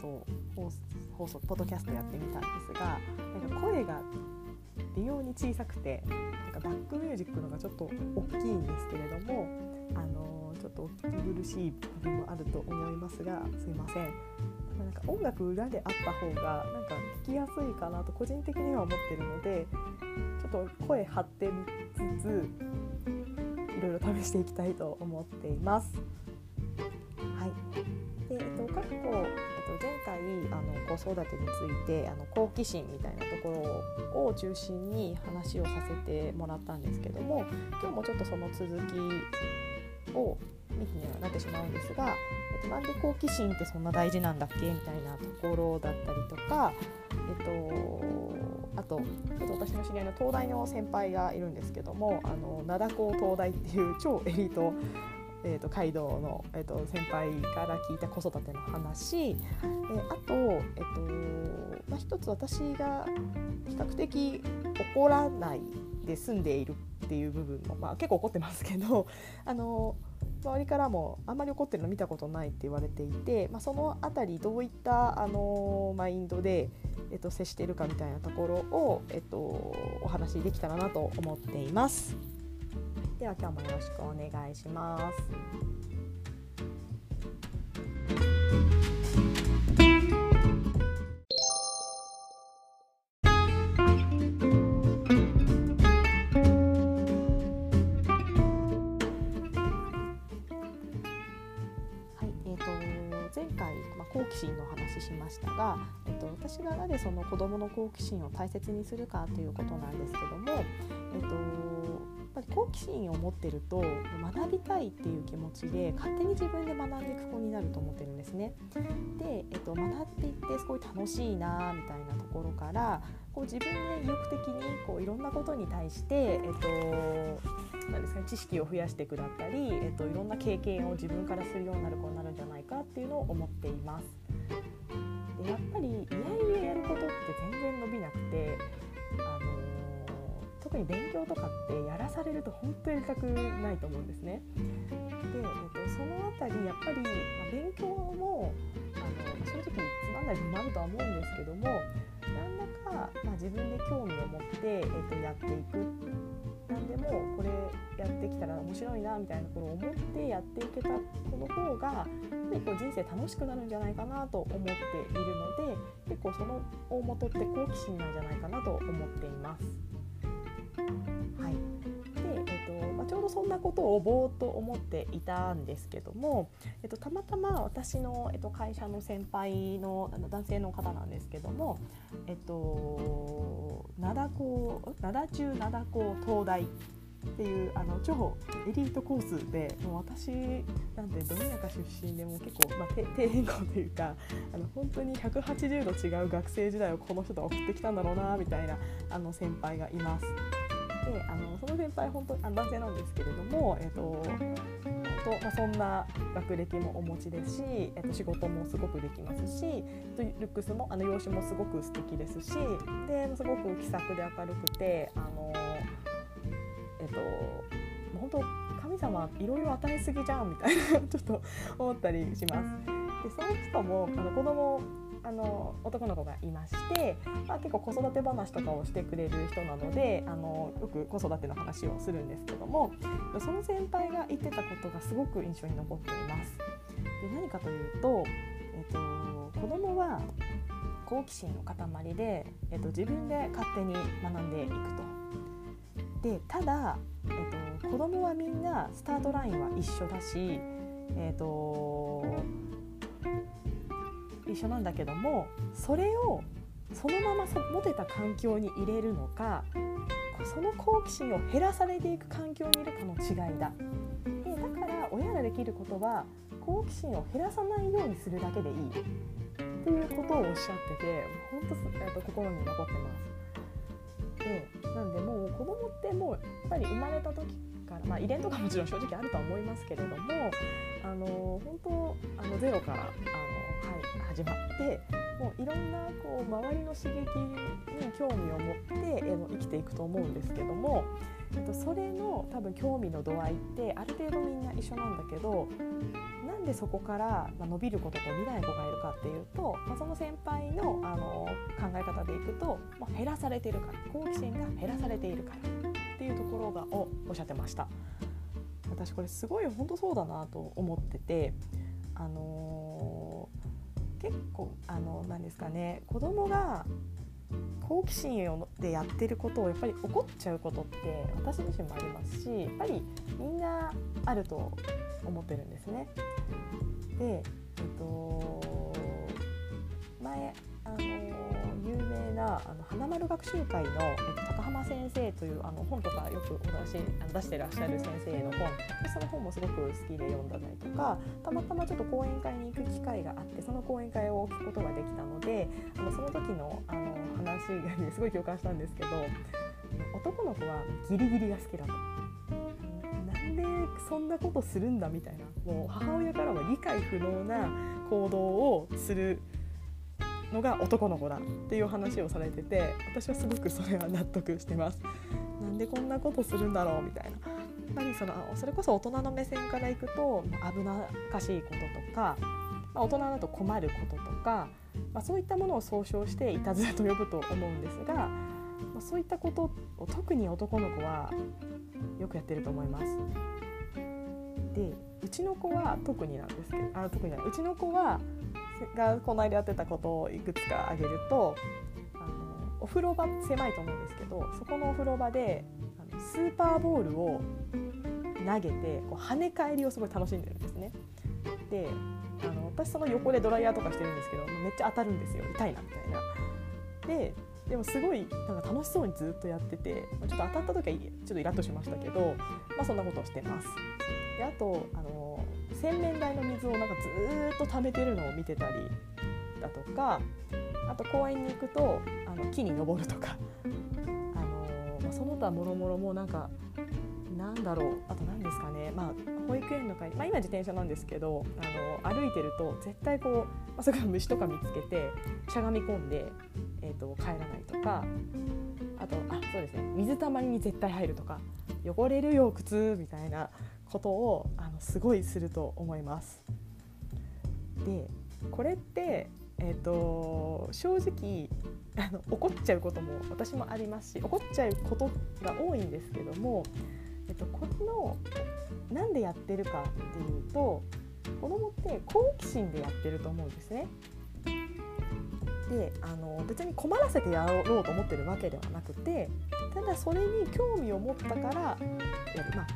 と放送ポッドキャストやってみたんですがなんか声が微妙に小さくてなんかバックミュージックのがちょっと大きいんですけれどもあのちょっとお聞き苦しい部分もあると思いますがすいません。なんか音楽裏であった方がなんか聞きやすいかなと個人的には思ってるのでちょっと声張ってみつついろいろ試していきたいと思っています。はいでえっと、過去、と、前回あの子育てについてあの好奇心みたいなところを中心に話をさせてもらったんですけども今日もちょっとその続きを見てにはなってしまうんですが、えっと、なんで好奇心ってそんな大事なんだっけみたいなところだったりとか、えっと、あとちょっと私の知り合いの東大の先輩がいるんですけどもあの灘高東大っていう超エリートえーと、街道の、えーと、先輩から聞いた子育ての話、え、あと,、えーとまあ、一つ私が比較的怒らないで済んでいるっていう部分も、まあ、結構怒ってますけどあの周りからもあんまり怒ってるの見たことないって言われていて、まあ、その辺りどういったあのマインドで、えっと、接しているかみたいなところを、えっと、お話しできたらなと思っています。では今日もよろしくお願いします。前回、まあ、好奇心の話しましたが、えっと、私がなぜその子どもの好奇心を大切にするかということなんですけども、好奇心を持ってると学びたいっていう気持ちで勝手に自分で学んでいく子になると思ってるんですね。で、えっと、学んでいってすごい楽しいなみたいなところからこう自分で意欲的にこういろんなことに対して、えっとなんですかね、知識を増やしていくだったり、えっと、いろんな経験を自分からするようになる子になるんじゃないかっていうのを思っています。特に勉強とかってやらされると本当にやりたくないと思うんですね。で、えっと、その辺りやっぱり、まあ、勉強もあの正直つまんない部分もあるとは思うんですけども何らか、まあ、自分で興味を持って、えっと、やっていく何でもこれやってきたら面白いなみたいなころを思ってやっていけた子の方がやっぱりこう人生楽しくなるんじゃないかなと思っているので結構その大元って好奇心なんじゃないかなと思っています。ーとまあ、ちょうどそんなことをぼーっと思っていたんですけども、えーと、たまたま私の、えーと、会社の先輩の男性の方なんですけども、えっ、と、灘高灘中灘高東大っていうあの超エリートコースでもう私なんてどんやか出身でも結構、まあ、底辺校というかあの本当に180度違う学生時代をこの人と送ってきたんだろうなみたいなあの先輩がいます。であのその先輩本当あ男性なんですけれども、えっととまあ、そんな学歴もお持ちですし、えっと、仕事もすごくできますしルックスもあの容姿もすごく素敵ですしですごく気さくで明るくてあのえっと本当神様いろいろ与えすぎじゃんみたいなちょっと思ったりします。でその人もあの子供あの男の子がいまして、まあ、結構子育て話とかをしてくれる人なのであのよく子育ての話をするんですけどもその先輩が言ってたことがすごく印象に残っています。で何かというと、えっと、子供は好奇心の塊で、えっと、自分で勝手に学んでいくと。でただ、えっと、子供はみんなスタートラインは一緒だし、えっと、一緒なんだけどもそれをそのまま持てた環境に入れるのかその好奇心を減らされていく環境にいるかの違いだ。でだから親ができることは好奇心を減らさないようにするだけでいいっていうことをおっしゃってて本当、えっと、心に残ってます。でなんでもう子供ってもうやっぱり生まれた時からまあ遺伝とかもちろん正直あるとは思いますけれどもあの本当あのゼロからあの、はい、始まってもういろんなこう周りの刺激に興味を持って、えー、生きていくと思うんですけども、えっと、それの多分興味の度合いってある程度みんな一緒なんだけどなんでそこから伸びることと見ない子がいるかっていうと、まあ、その先輩のあの考え方でいくと、まあ、減らされてるから好奇心が減らされているから。っていうところがをおっしゃってました私これすごい本当そうだなと思っててあのー、結構あのなんですかね子供が好奇心でやってることをやっぱり怒っちゃうことって私自身もありますしやっぱりみんなあると思ってるんですね。で、えっと、前あのなあの花丸学習会の、えっと、高浜先生というあの本とかよくお出し出してらっしゃる先生の本その本もすごく好きで読んだりとかたまたまちょっと講演会に行く機会があってその講演会を聞くことができたのであのその時のあの話にすごい共感したんですけど男の子はギリギリが好きだと。なんでそんなことするんだみたいなもう母親からは理解不能な行動をするのが男の子だっていう話をされてて私はすごくそれは納得してます。なんでこんなことするんだろうみたいな。やっぱりそのそれこそ大人の目線からいくと危なっかしいこととか、まあ、大人だと困ることとか、まあ、そういったものを総称していたずらと呼ぶと思うんですが、まあ、そういったことを特に男の子はよくやってると思います。でうちの子は特になんですけどあ特にうちの子はがこの間やってたことをいくつか挙げるとあのお風呂場狭いと思うんですけどそこのお風呂場であのスーパーボールを投げてこう跳ね返りをすごい楽しんでるんですね。であの私その横でドライヤーとかしてるんですけどめっちゃ当たるんですよ痛いなみたいな。ででもすごいなんか楽しそうにずっとやっててちょっと当たった時はちょっとイラッとしましたけど、まあ、そんなことをしてます。であとあの洗面台の水をなんかずっと溜めてるのを見てたりだとかあと公園に行くとあの木に登るとか、あのまあ、その他もろもろもなんかなんだろうあと何ですかね、まあ、保育園の会、まあ、今自転車なんですけどあの歩いてると絶対こう、まあ、それから虫とか見つけてしゃがみ込んで、えーと、帰らないとかあとあそうですね水たまりに絶対入るとか汚れるよ靴みたいなことをあのすごいすると思います。でこれって、えーと、正直あの怒っちゃうことも私もありますし怒っちゃうことが多いんですけども、えっと、このなんでやってるかっていうと子供って好奇心でやってると思うんですね。であの別に困らせてやろうと思ってるわけではなくてただそれに興味を持ったからやる、まあ、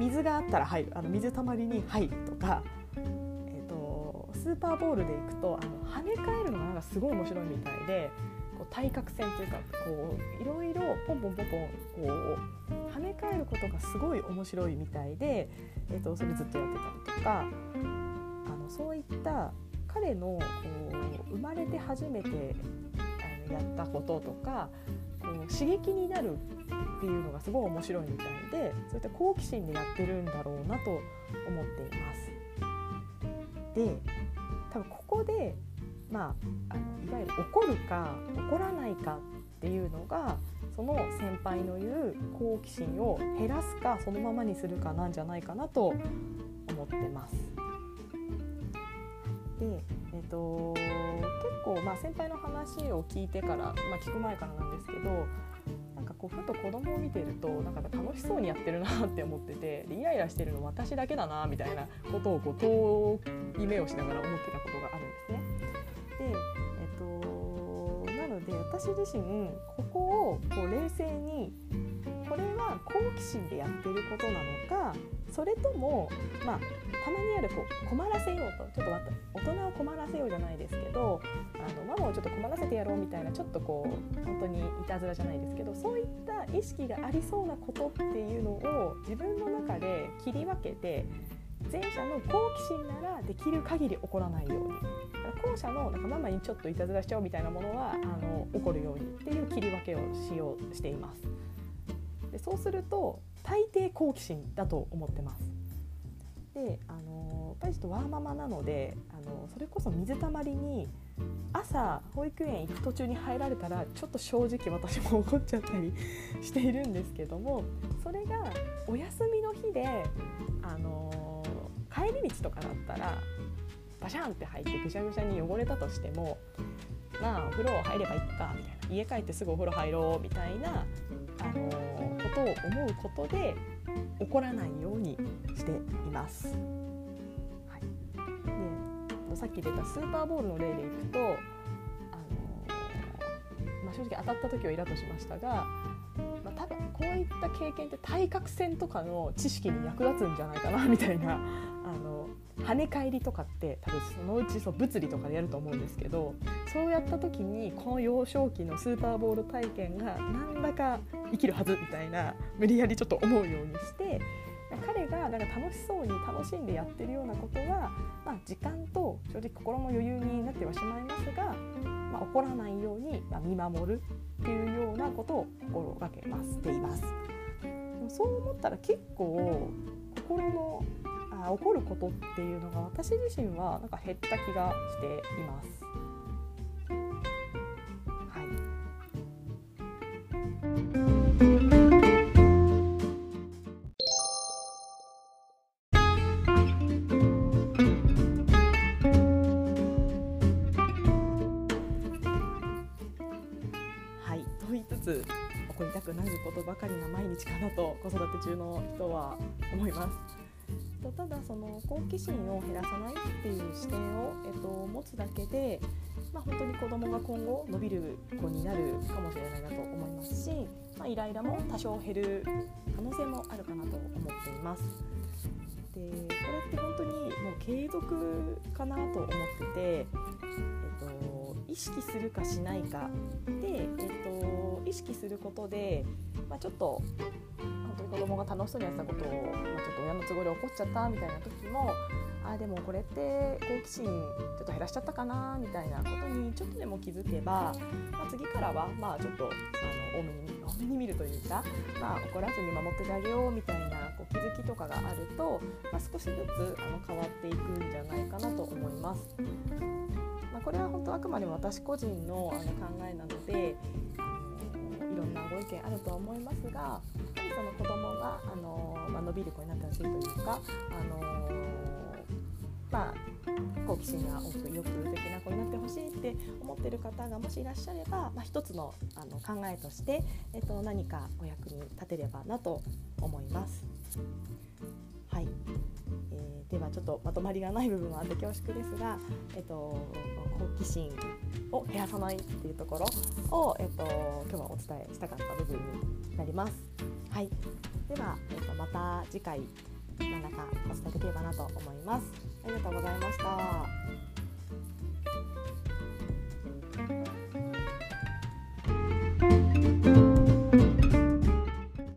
水があったら入るあの水たまりに入るとか、えーと、スーパーボールでいくとあの跳ね返るのがなんかすごい面白いみたいでこう対角線というかこういろいろポンポンポンポンこう跳ね返ることがすごい面白いみたいで、えーと、それずっとやってたりとかあのそういった彼のこう生まれて初めてあのやったこととかこう刺激になるっていうのがすごい面白いみたいでそういった好奇心でやってるんだろうなと思っています。で多分ここで、まあ、あのいわゆる怒るか怒らないかっていうのがその先輩の言う好奇心を減らすかそのままにするかなんじゃないかなと思ってます。で、えーと、結構、まあ、先輩の話を聞いてから、まあ、聞く前からなんですけどなんかこうふと子供を見てるとなんか楽しそうにやってるなって思ってて イライラしてるの私だけだなみたいなことをこう遠い目をしながら思ってたことがあるんですね。で、えっと、なので私自身ここをこう冷静にこれは好奇心でやってることなのかそれとも、まあ、たまにあるこう困らせようとちょっと大人を困らせようじゃないですけどあのママをちょっと困らせてやろうみたいなちょっとこう本当にいたずらじゃないですけどそういった意識がありそうなことっていうのを自分の中で切り分けて前者の好奇心ならできる限り起こらないように後者のなんかママにちょっといたずらしちゃおうみたいなものはあの起こるようにっていう切り分けをしようしています。でそうすると大抵好奇心だと思ってます。であのやっぱりちょっとワーママなのであのそれこそ水たまりに朝保育園行く途中に入られたらちょっと正直私も怒っちゃったり しているんですけどもそれがお休みの日で、あの、帰り道とかだったらバシャンって入ってぐしゃぐしゃに汚れたとしてもまあお風呂入ればいいかみたいな家帰ってすぐお風呂入ろうみたいな、あのー、ことを思うことで怒らないようにしています。はい、でさっき出たスーパーボールの例でいくと、あの、まあ、正直当たった時はイラッとしましたが、まあ、多分こういった経験って対角線とかの知識に役立つんじゃないかなみたいな、あの跳ね返りとかって多分そのうちそう物理とかでやると思うんですけどそうやった時にこの幼少期のスーパーボール体験が何らか生きるはずみたいな無理やりちょっと思うようにして彼がなんか楽しそうに楽しんでやってるようなことは、まあ、時間と正直心の余裕になってはしまいますが、まあ、怒らないように見守るっていうようなことを心がけますしています。そう思ったら結構心のあ起こることっていうのが私自身はなんか減った気がしています。ことばかりな毎日かなと子育て中の人は思います。ただその好奇心を減らさないっていう視点を、えっと、持つだけで、まあ、本当に子どもが今後伸びる子になるかもしれないなと思いますし、まあ、イライラも多少減る可能性もあるかなと思っています。でこれって本当にもう継続かなと思ってて、えっと、意識するかしないかで、えっと、意識することで、まあ、ちょっと本当に子供が楽しそうにやってたことを、まあ、ちょっと親の都合で怒っちゃったみたいな時もあでもこれって好奇心ちょっと減らしちゃったかなみたいなことにちょっとでも気づけば、まあ、次からはまあちょっとあの多めに多めに見るというか、まあ、怒らずに守っててあげようみたいなこう気づきとかがあると、まあ、少しずつあの変わっていくんじゃないかなと思います。まあ、これは本当あくまでも私個人のあの考えなのでんなご意見あると思いますがやっぱりその子どもが、あのまあ、伸びる子になってほしいというか、あのまあ、好奇心が多く意欲的な子になってほしいって思ってる方がもしいらっしゃれば、まあ、一つのあの考えとして、えっと、何かお役に立てればなと思います。はい、ではちょっとまとまりがない部分はあって恐縮ですが、えっと、好奇心を減らさないっていうところを、えっと、今日はお伝えしたかった部分になります。はい、では、えっと、また次回何らかお伝えできればなと思います。ありがとうございました。